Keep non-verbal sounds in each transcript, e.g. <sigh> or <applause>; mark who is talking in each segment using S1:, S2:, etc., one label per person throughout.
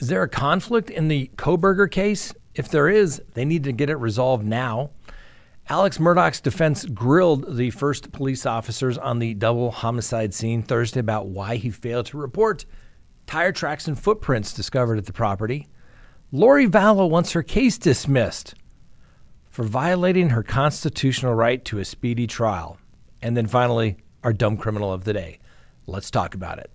S1: Is there a conflict in the Kohberger case? If there is, they need to get it resolved now. Alex Murdaugh's defense grilled the first police officers on the double homicide scene Thursday about why he failed to report tire tracks and footprints discovered at the property. Lori Vallow wants her case dismissed for violating her constitutional right to a speedy trial. And then finally, our dumb criminal of the day. Let's talk about it.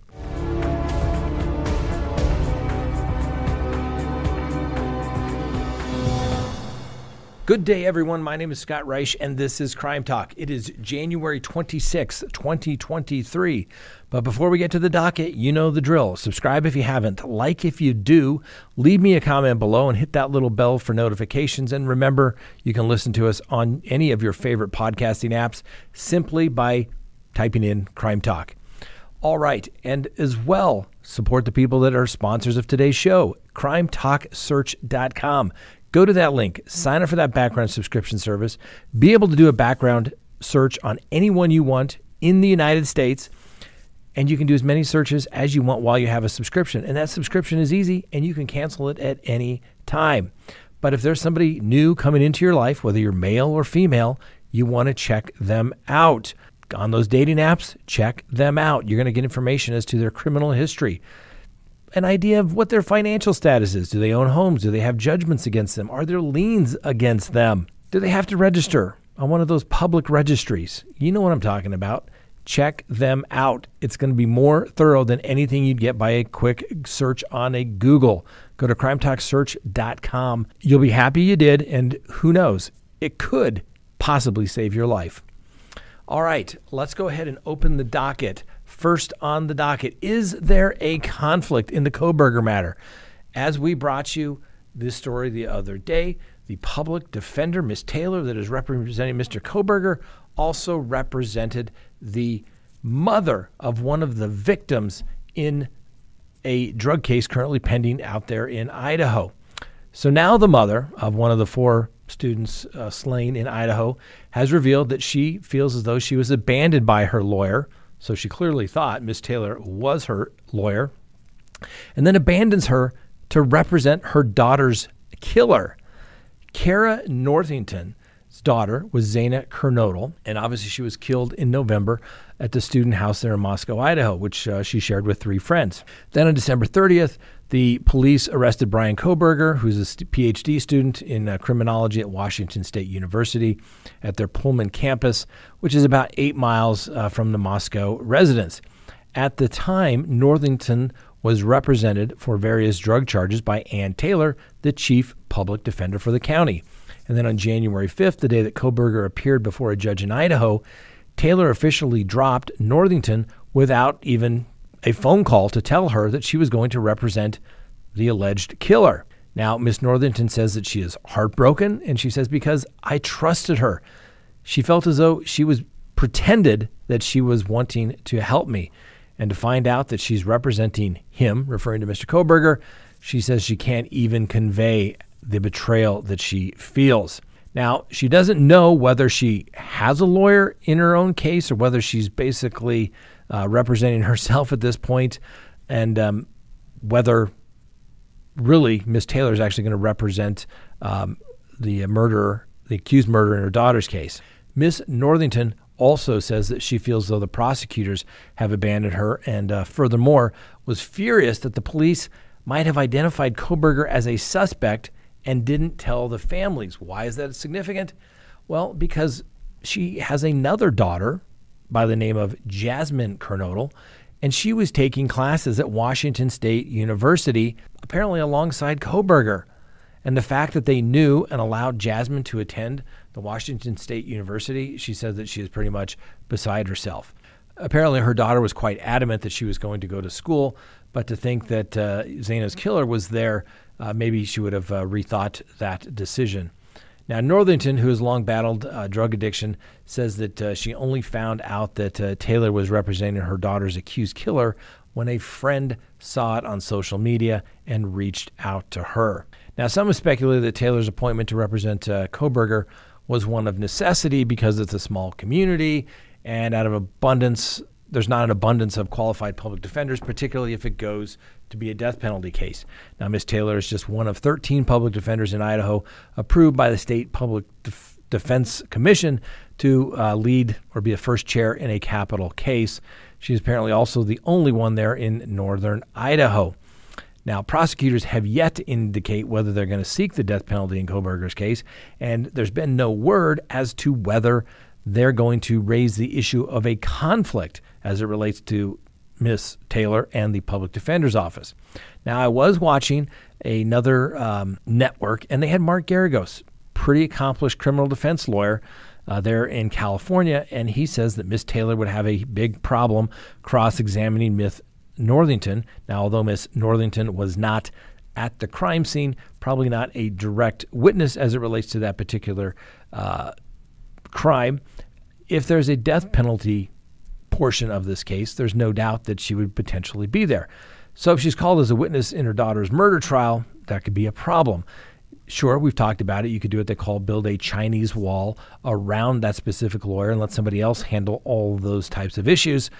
S1: Good day, everyone. My name is Scott Reich, and this is Crime Talk. It is January 26, 2023. But before we get to the docket, you know the drill. Subscribe if you haven't, like if you do, leave me a comment below, and hit that little bell for notifications. And remember, you can listen to us on any of your favorite podcasting apps simply by typing in Crime Talk. All right, and as well, support the people that are sponsors of today's show, crimetalksearch.com. Go to that link, sign up for that background subscription service, be able to do a background search on anyone you want in the United States, and you can do as many searches as you want while you have a subscription. And that subscription is easy, and you can cancel it at any time. But if there's somebody new coming into your life, whether you're male or female, you want to check them out. On those dating apps, check them out. You're going to get information as to their criminal history an idea of what their financial status is. Do they own homes? Do they have judgments against them? Are there liens against them? Do they have to register on one of those public registries? You know what I'm talking about. Check them out. It's going to be more thorough than anything you'd get by a quick search on a Google. Go to crimetalksearch.com. You'll be happy you did, and who knows, it could possibly save your life. All right, let's go ahead and open the docket first on the docket. Is there a conflict in the Kohberger matter? As we brought you this story the other day, the public defender, Miss Taylor, that is representing Mr. Kohberger, also represented the mother of one of the victims in a drug case currently pending out there in Idaho. So now the mother of one of the four students uh, slain in Idaho has revealed that she feels as though she was abandoned by her lawyer so she clearly thought Miss Taylor was her lawyer, and then abandons her to represent her daughter's killer. Kara Northington's daughter was Xana Kernodle, and obviously she was killed in November at the student house there in Moscow, Idaho, which uh, she shared with three friends. Then on December 30th, the police arrested Bryan Kohberger, who's a PhD student in uh, criminology at Washington State University at their Pullman campus, which is about eight miles uh, from the Moscow residence. At the time, Northington was represented for various drug charges by Anne Taylor, the chief public defender for the county. And then on January 5th, the day that Kohberger appeared before a judge in Idaho, Taylor officially dropped Northington without even a phone call to tell her that she was going to represent the alleged killer. Now, Miss Northington says that she is heartbroken, and she says, because I trusted her. She felt as though she was pretended that she was wanting to help me. And to find out that she's representing him, referring to Mr. Kohberger, she says she can't even convey the betrayal that she feels. Now, she doesn't know whether she has a lawyer in her own case or whether she's basically uh, representing <laughs> herself at this point, and um, whether really Miss Taylor is actually going to represent um, the murderer, the accused murderer in her daughter's case. Miss Northington also says that she feels though the prosecutors have abandoned her, and uh, furthermore, was furious that the police might have identified Kohberger as a suspect and didn't tell the families. Why is that significant? Well, because she has another daughter by the name of Jasmine Kernodle, and she was taking classes at Washington State University, apparently alongside Kohberger. And the fact that they knew and allowed Jasmine to attend the Washington State University, she says that she is pretty much beside herself. Apparently, her daughter was quite adamant that she was going to go to school, but to think that uh, Xana's killer was there, uh, maybe she would have uh, rethought that decision. Now, Northington, who has long battled uh, drug addiction, says that uh, she only found out that uh, Taylor was representing her daughter's accused killer when a friend saw it on social media and reached out to her. Now, some have speculated that Taylor's appointment to represent uh, Kohberger was one of necessity because it's a small community, and out of abundance, there's not an abundance of qualified public defenders, particularly if it goes to be a death penalty case. Now, Ms. Taylor is just one of 13 public defenders in Idaho approved by the State Public Def- Defense Commission to uh, lead or be a first chair in a capital case. She's apparently also the only one there in northern Idaho. Now, prosecutors have yet to indicate whether they're going to seek the death penalty in Kohberger's case, and there's been no word as to whether they're going to raise the issue of a conflict as it relates to Miss Taylor and the public defender's office. Now, I was watching another um, network, and they had Mark Geragos, pretty accomplished criminal defense lawyer. Uh, there in California, and he says that Miss Taylor would have a big problem cross examining Miss Northington. Now, although Miss Northington was not at the crime scene, probably not a direct witness as it relates to that particular uh, crime, if there's a death penalty portion of this case, there's no doubt that she would potentially be there. So if she's called as a witness in her daughter's murder trial, that could be a problem. Sure, we've talked about it. You could do what they call build a Chinese wall around that specific lawyer and let somebody else handle all those types of issues.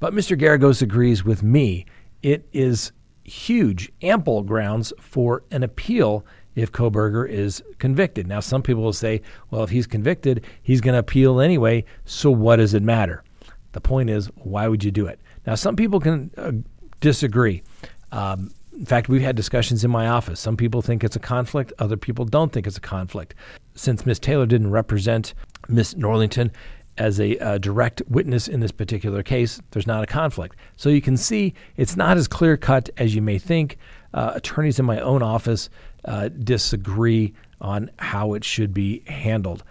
S1: But Mr. Geragos agrees with me. It is huge, ample grounds for an appeal if Kohberger is convicted. Now, some people will say, well, if he's convicted, he's going to appeal anyway, so what does it matter? The point is, why would you do it? Now, some people can uh, disagree. Um, in fact, we've had discussions in my office. Some people think it's a conflict, other people don't think it's a conflict. Since Miss Taylor didn't represent Miss Norlington as a uh, direct witness in this particular case, there's not a conflict. So you can see it's not as clear cut as you may think. Uh, attorneys in my own office uh, disagree on how it should be handled.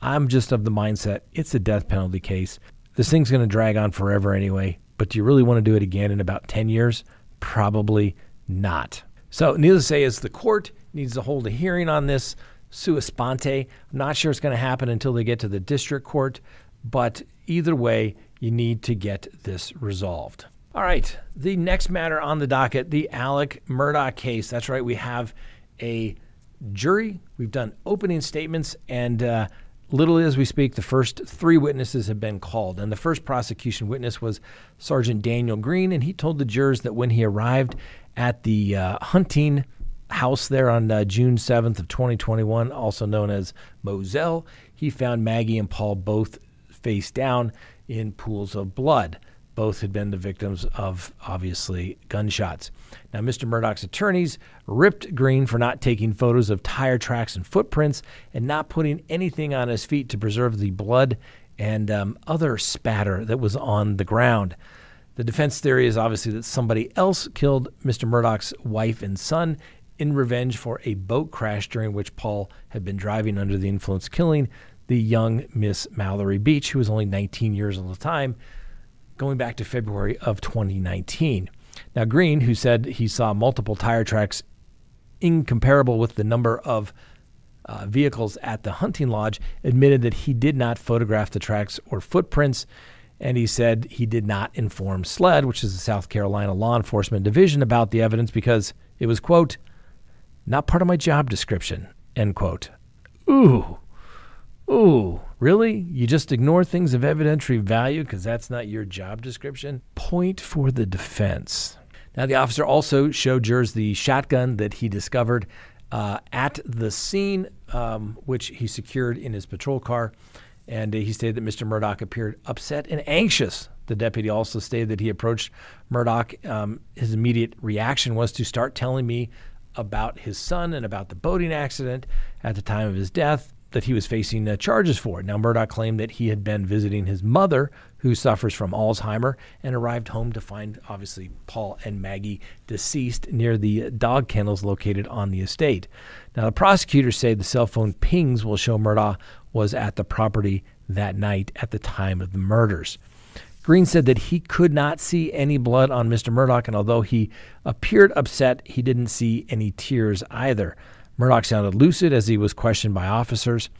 S1: I'm just of the mindset it's a death penalty case. This thing's going to drag on forever anyway, but do you really want to do it again in about 10 years? Probably not. So, needless to say, is the court needs to hold a hearing on this sua sponte. I'm not sure it's going to happen until they get to the district court, but either way, you need to get this resolved. All right, the next matter on the docket the Alec Murdaugh case. That's right, we have a jury. We've done opening statements, and uh, literally as we speak, the first three witnesses have been called. And the first prosecution witness was Sergeant Daniel Green, and he told the jurors that when he arrived at the uh, hunting house there on uh, June 7th of 2021, also known as Moselle, he found Maggie and Paul both face down in pools of blood. Both had been the victims of obviously gunshots. Now, Mr. Murdaugh's attorneys ripped Green for not taking photos of tire tracks and footprints and not putting anything on his feet to preserve the blood and um, other spatter that was on the ground. The defense theory is obviously that somebody else killed Mr. Murdaugh's wife and son in revenge for a boat crash during which Paul had been driving under the influence, killing the young Miss Mallory Beach, who was only 19 years old at the time, going back to February of 2019. Now, Green, who said he saw multiple tire tracks incomparable with the number of uh, vehicles at the hunting lodge, admitted that he did not photograph the tracks or footprints. And he said he did not inform SLED, which is the South Carolina Law Enforcement Division, about the evidence because it was, quote, not part of my job description, end quote. Ooh, ooh. Really? You just ignore things of evidentiary value because that's not your job description? Point for the defense. Now, the officer also showed jurors the shotgun that he discovered uh, at the scene, um, which he secured in his patrol car. And uh, he stated that Mr. Murdaugh appeared upset and anxious. The deputy also stated that he approached Murdaugh. Um, his immediate reaction was to start telling me about his son and about the boating accident at the time of his death that he was facing uh, charges for. Now, Murdaugh claimed that he had been visiting his mother, who suffers from Alzheimer, and arrived home to find, obviously, Paul and Maggie deceased near the dog kennels located on the estate. Now, the prosecutors say the cell phone pings will show Murdaugh was at the property that night at the time of the murders. Green said that he could not see any blood on Mr. Murdaugh, and although he appeared upset, he didn't see any tears either. Murdaugh sounded lucid as he was questioned by officers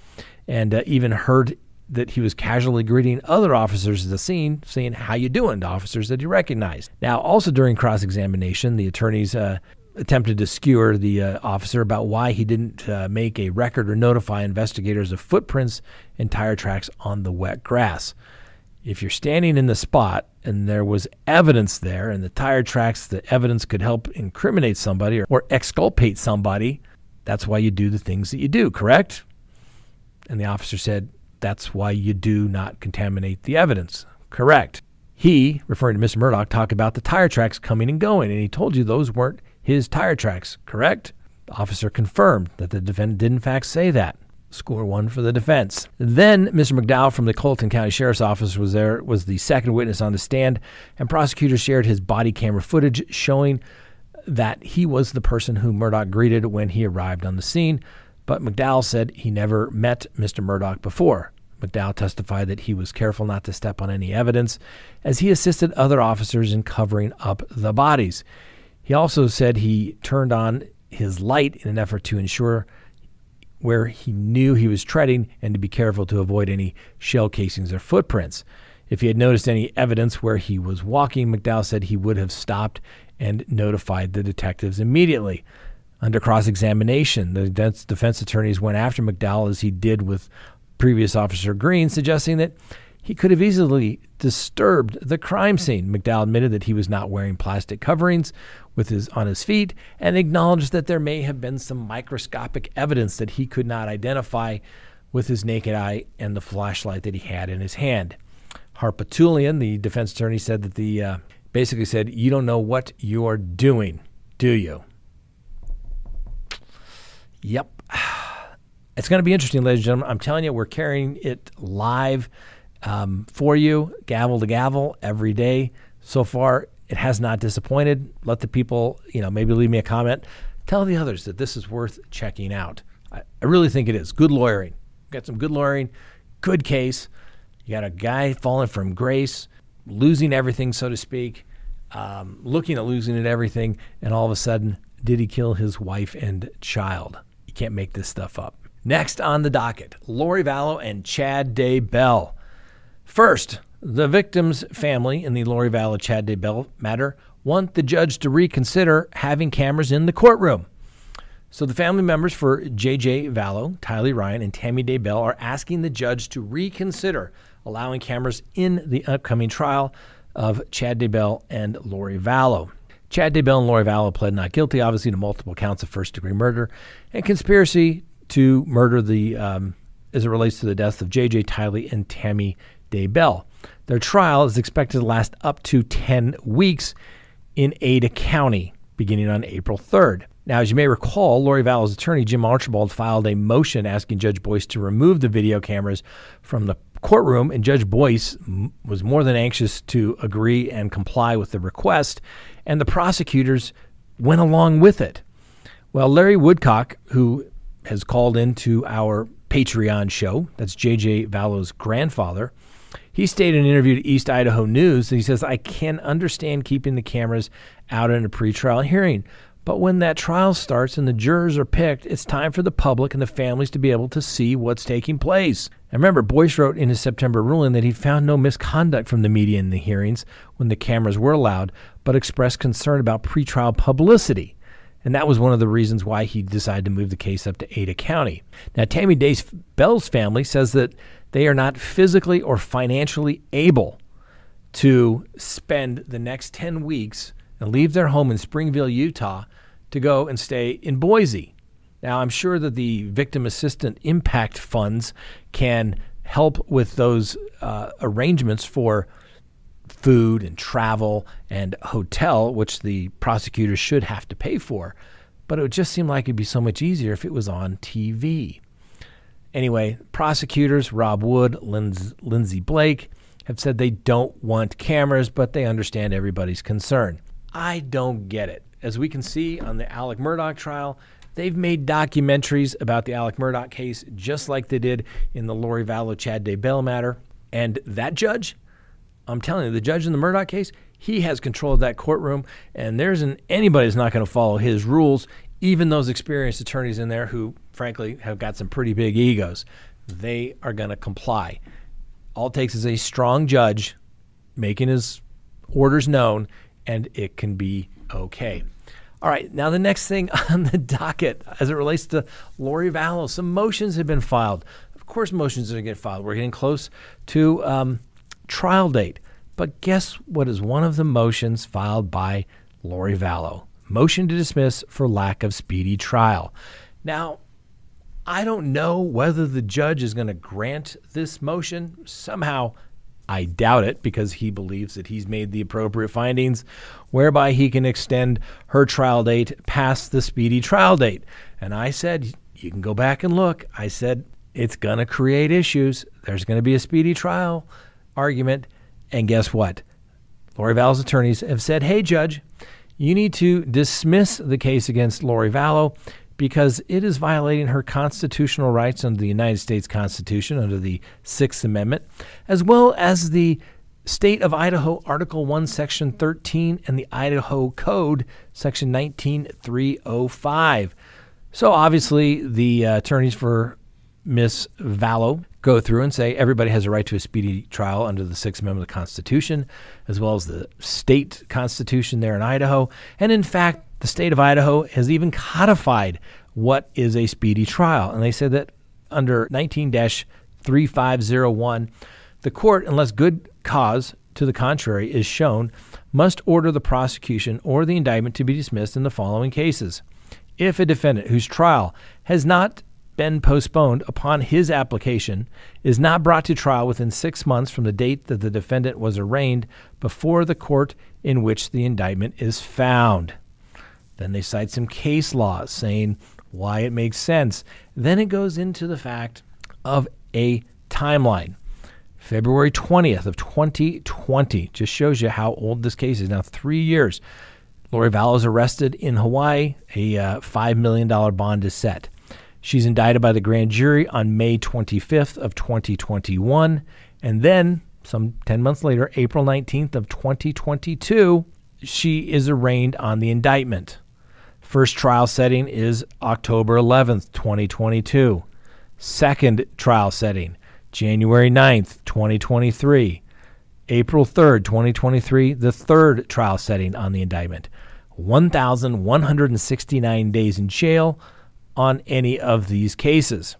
S1: and uh, even heard that he was casually greeting other officers at the scene, saying, How you doing? to officers that he recognized. Now, also during cross examination, the attorneys uh, attempted to skewer the uh, officer about why he didn't uh, make a record or notify investigators of footprints and tire tracks on the wet grass. If you're standing in the spot and there was evidence there, and the tire tracks, the evidence could help incriminate somebody or, or exculpate somebody, that's why you do the things that you do, correct? And the officer said, That's why you do not contaminate the evidence. Correct. He, referring to Mr. Murdaugh, talked about the tire tracks coming and going, and he told you those weren't his tire tracks, correct? The officer confirmed that the defendant did, in fact, say that. Score one for the defense. Then Mr. McDowell from the Colleton County Sheriff's Office was there, was the second witness on the stand, and prosecutors shared his body camera footage showing that he was the person who Murdaugh greeted when he arrived on the scene. But McDowell said he never met Mr. Murdaugh before. McDowell testified that he was careful not to step on any evidence as he assisted other officers in covering up the bodies. He also said he turned on his light in an effort to ensure where he knew he was treading and to be careful to avoid any shell casings or footprints. If he had noticed any evidence where he was walking, McDowell said he would have stopped and notified the detectives immediately. Under cross examination, the defense attorneys went after McDowell as he did with previous Officer Green, suggesting that he could have easily disturbed the crime scene. McDowell admitted that he was not wearing plastic coverings with his on his feet and acknowledged that there may have been some microscopic evidence that he could not identify with his naked eye and the flashlight that he had in his hand. Harpootlian, the defense attorney, said that the uh, basically said, "You don't know what you're doing, do you?" Yep. <sighs> It's going to be interesting, ladies and gentlemen. I'm telling you, we're carrying it live um, for you, gavel to gavel, every day. So far, it has not disappointed. Let the people, you know, maybe leave me a comment. Tell the others that this is worth checking out. I, I really think it is. Good lawyering. Got some good lawyering, good case. You got a guy falling from grace, losing everything, so to speak, um, looking at losing it everything, and all of a sudden, did he kill his wife and child? You can't make this stuff up. Next on the docket, Lori Vallow and Chad Daybell. First, the victim's family in the Lori Vallow Chad Daybell matter want the judge to reconsider having cameras in the courtroom. So the family members for J.J. Vallow, Tylee Ryan, and Tammy Daybell are asking the judge to reconsider allowing cameras in the upcoming trial of Chad Daybell and Lori Vallow. Chad Daybell and Lori Vallow pled not guilty, obviously, to multiple counts of first degree murder and conspiracy to murder the um, as it relates to the deaths of J.J. Tylee and Tammy Daybell. Their trial is expected to last up to 10 weeks in Ada County, beginning on April 3rd. Now, as you may recall, Lori Vallow's attorney, Jim Archibald, filed a motion asking Judge Boyce to remove the video cameras from the courtroom, and Judge Boyce was more than anxious to agree and comply with the request, and the prosecutors went along with it. Well, Larry Woodcock, who has called into our Patreon show. That's J.J. Vallow's grandfather. He stated in an interview to East Idaho News that he says, I can understand keeping the cameras out in a pretrial hearing. But when that trial starts and the jurors are picked, it's time for the public and the families to be able to see what's taking place. And remember, Boyce wrote in his September ruling that he found no misconduct from the media in the hearings when the cameras were allowed, but expressed concern about pretrial publicity. And that was one of the reasons why he decided to move the case up to Ada County. Now, Tammy Daybell's family says that they are not physically or financially able to spend the next 10 weeks and leave their home in Springville, Utah to go and stay in Boise. Now, I'm sure that the Victim Assistant Impact Funds can help with those uh, arrangements for food and travel and hotel, which the prosecutors should have to pay for. But it would just seem like it'd be so much easier if it was on TV. Anyway, prosecutors Rob Wood, Linds- Lindsey Blake have said they don't want cameras, but they understand everybody's concern. I don't get it. As we can see on the Alec Murdaugh trial, they've made documentaries about the Alec Murdaugh case just like they did in the Lori Vallow Chad Daybell matter. And that judge I'm telling you, the judge in the Murdaugh case, he has control of that courtroom, and there's an anybody's not going to follow his rules. Even those experienced attorneys in there who, frankly, have got some pretty big egos, they are going to comply. All it takes is a strong judge making his orders known, and it can be okay. All right, now the next thing <laughs> on the docket as it relates to Lori Vallow, some motions have been filed. Of course, motions are going to get filed. We're getting close to um, trial date. But guess what is one of the motions filed by Lori Vallow? Motion to dismiss for lack of speedy trial. Now, I don't know whether the judge is going to grant this motion. Somehow, I doubt it because he believes that he's made the appropriate findings whereby he can extend her trial date past the speedy trial date. And I said, you can go back and look. I said, it's going to create issues. There's going to be a speedy trial argument. And guess what? Lori Vallow's attorneys have said, hey, judge, you need to dismiss the case against Lori Vallow because it is violating her constitutional rights under the United States Constitution, under the Sixth Amendment, as well as the State of Idaho Article 1, Section 13, and the Idaho Code, Section 19305. So obviously, the uh, attorneys for Miss Vallow go through and say everybody has a right to a speedy trial under the Sixth Amendment of the Constitution, as well as the state constitution there in Idaho. And in fact, the state of Idaho has even codified what is a speedy trial. And they said that under 19 3501, the court, unless good cause to the contrary is shown, must order the prosecution or the indictment to be dismissed in the following cases. If a defendant whose trial has not been postponed upon his application is not brought to trial within six months from the date that the defendant was arraigned before the court in which the indictment is found. Then they cite some case laws saying why it makes sense. Then it goes into the fact of a timeline. February 20th of 2020 just shows you how old this case is now 3 years. Lori Vallow is arrested in Hawaii. A uh, $5 million bond is set. She's indicted by the grand jury on May 25th of 2021 and then some 10 months later, April 19th of 2022, she is arraigned on the indictment. First trial setting is October 11th, 2022. Second trial setting, January 9th, 2023. April 3rd, 2023, the third trial setting on the indictment. 1,169 days in jail on any of these cases.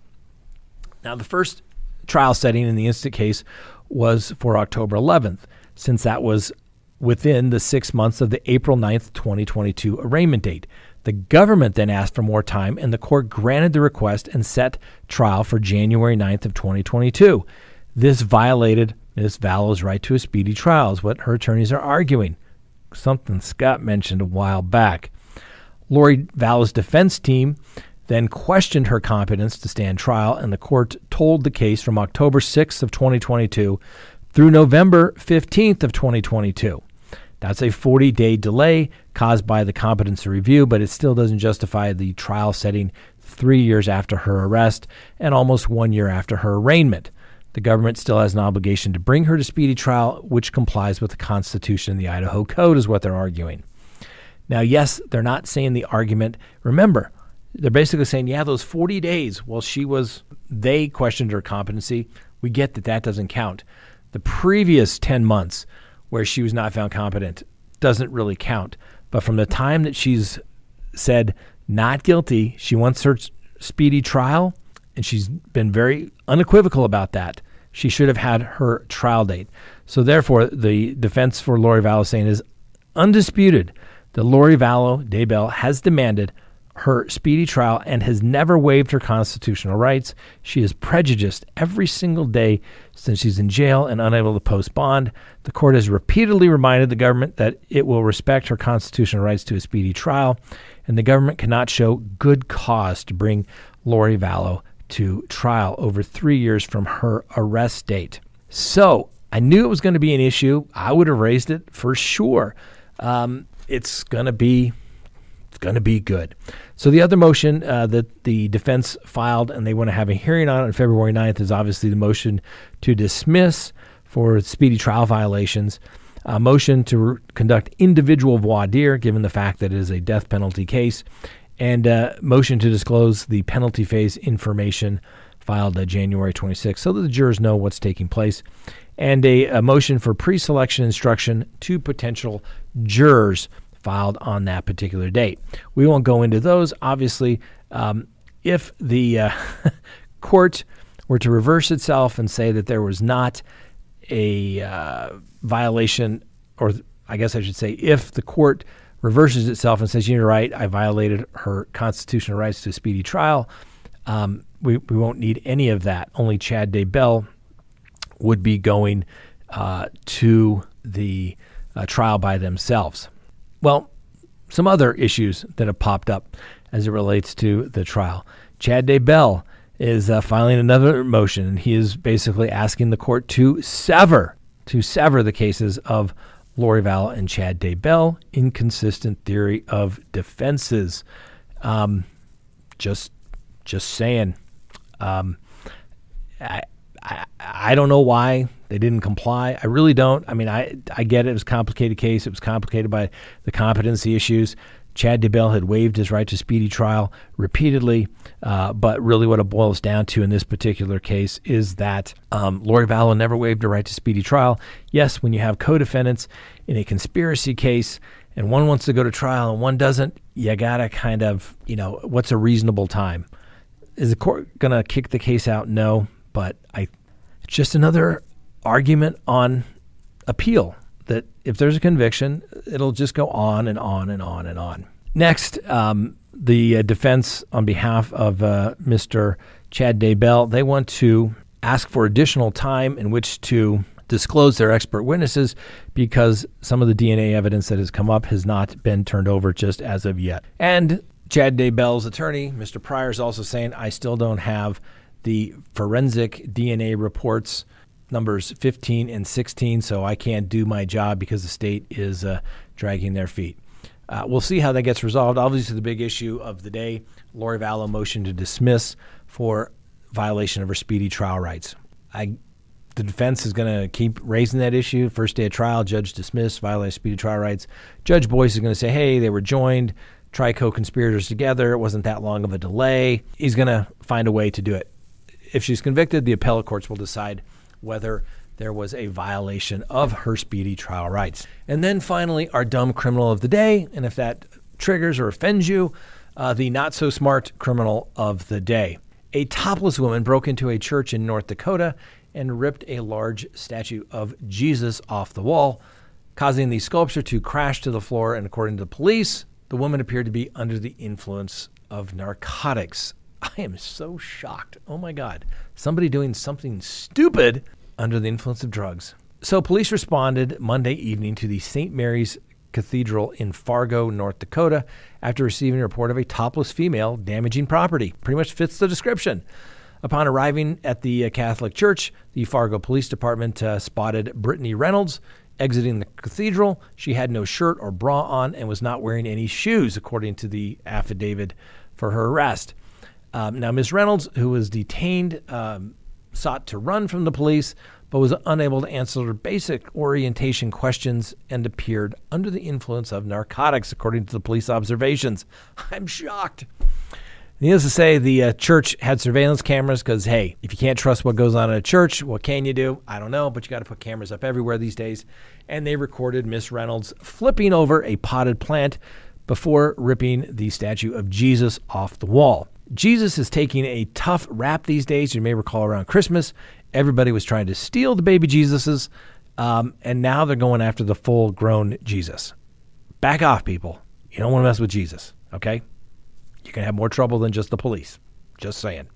S1: Now, the first trial setting in the instant case was for October 11th, since that was within the six months of the April 9th, 2022 arraignment date. The government then asked for more time, and the court granted the request and set trial for January 9th of 2022. This violated Ms. Vallow's right to a speedy trial, is what her attorneys are arguing. Something Scott mentioned a while back. Lori Vallow's defense team then questioned her competence to stand trial, and the court told the case from October 6th of 2022 through November 15th of 2022. That's a 40 day delay caused by the competency review, but it still doesn't justify the trial setting three years after her arrest and almost one year after her arraignment. The government still has an obligation to bring her to speedy trial, which complies with the Constitution and the Idaho Code, is what they're arguing. Now, yes, they're not saying the argument. Remember, they're basically saying, yeah, those 40 days while she was, they questioned her competency. We get that that doesn't count. The previous 10 months, where she was not found competent doesn't really count. But from the time that she's said not guilty, she wants her speedy trial, and she's been very unequivocal about that. She should have had her trial date. So therefore, the defense for Lori Vallow saying is undisputed that Lori Vallow Daybell has demanded her speedy trial and has never waived her constitutional rights. She is prejudiced every single day since she's in jail and unable to post bond. The court has repeatedly reminded the government that it will respect her constitutional rights to a speedy trial, and the government cannot show good cause to bring Lori Vallow to trial over three years from her arrest date. So I knew it was going to be an issue. I would have raised it for sure. Um, it's going to be it's going to be good. So the other motion uh, that the defense filed and they want to have a hearing on on February 9th is obviously the motion to dismiss for speedy trial violations, a motion to re- conduct individual voir dire given the fact that it is a death penalty case, and a motion to disclose the penalty phase information filed uh, January 26th so that the jurors know what's taking place, and a, a motion for pre-selection instruction to potential jurors filed on that particular date. We won't go into those. Obviously, um, if the uh, <laughs> court were to reverse itself and say that there was not a uh, violation, or I guess I should say, if the court reverses itself and says, you're right, I violated her constitutional rights to a speedy trial, um, we, we won't need any of that. Only Chad Daybell would be going uh, to the uh, trial by themselves. Well, some other issues that have popped up as it relates to the trial. Chad Daybell is uh, filing another motion, and he is basically asking the court to sever to sever the cases of Lori Vallow and Chad Daybell. Inconsistent theory of defenses. Um, just just saying. Um, I, I I don't know why they didn't comply. I really don't. I mean, I I get it. It was a complicated case. It was complicated by the competency issues. Chad Daybell had waived his right to speedy trial repeatedly, uh, but really what it boils down to in this particular case is that um, Lori Vallow never waived her right to speedy trial. Yes, when you have co-defendants in a conspiracy case and one wants to go to trial and one doesn't, you gotta kind of, you know, what's a reasonable time? Is the court gonna kick the case out? No, but I, it's just another argument on appeal that if there's a conviction, it'll just go on and on and on and on. Next, um, the uh, defense, on behalf of uh, Mr. Chad Daybell, they want to ask for additional time in which to disclose their expert witnesses because some of the DNA evidence that has come up has not been turned over just as of yet. And Chad Daybell's attorney, Mr. Prior, is also saying, I still don't have the forensic DNA reports numbers 15 and 16, so I can't do my job because the state is uh, dragging their feet. Uh, we'll see how that gets resolved. Obviously, the big issue of the day Lori Vallow motion to dismiss for violation of her speedy trial rights. I, the defense is going to keep raising that issue. First day of trial, judge dismissed, violation of speedy trial rights. Judge Boyce is going to say, hey, they were joined, tri co conspirators together. It wasn't that long of a delay. He's going to find a way to do it. If she's convicted, the appellate courts will decide whether there was a violation of her speedy trial rights. And then finally, our dumb criminal of the day. And if that triggers or offends you, uh, the not so smart criminal of the day. A topless woman broke into a church in North Dakota and ripped a large statue of Jesus off the wall, causing the sculpture to crash to the floor. And according to the police, the woman appeared to be under the influence of narcotics. <laughs> I am so shocked. Oh my God. Somebody doing something stupid under the influence of drugs. So, police responded Monday evening to the St. Mary's Cathedral in Fargo, North Dakota, after receiving a report of a topless female damaging property. Pretty much fits the description. Upon arriving at the uh, Catholic Church, the Fargo Police Department uh, spotted Brittany Reynolds exiting the cathedral. She had no shirt or bra on and was not wearing any shoes, according to the affidavit for her arrest. Um, now, Ms. Reynolds, who was detained, um, sought to run from the police, but was unable to answer basic orientation questions and appeared under the influence of narcotics, according to the police observations. <laughs> I'm shocked. Needless to say, the uh, church had surveillance cameras because, hey, if you can't trust what goes on in a church, what can you do? I don't know, but you got to put cameras up everywhere these days. And they recorded Miss Reynolds flipping over a potted plant before ripping the statue of Jesus off the wall. Jesus is taking a tough rap these days. You may recall around Christmas, everybody was trying to steal the baby Jesuses, um, and now they're going after the full grown Jesus. Back off, people. You don't want to mess with Jesus, okay? You can have more trouble than just the police. Just saying.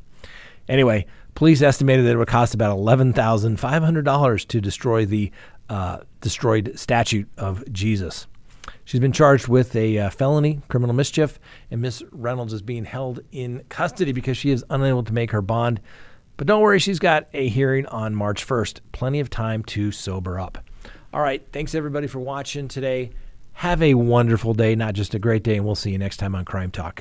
S1: Anyway, police estimated that it would cost about $11,500 to destroy the uh, destroyed statue of Jesus. She's been charged with a uh, felony, criminal mischief, and Miss Reynolds is being held in custody because she is unable to make her bond. But don't worry, she's got a hearing on March 1st. Plenty of time to sober up. All right, thanks everybody for watching today. Have a wonderful day, not just a great day, and we'll see you next time on Crime Talk.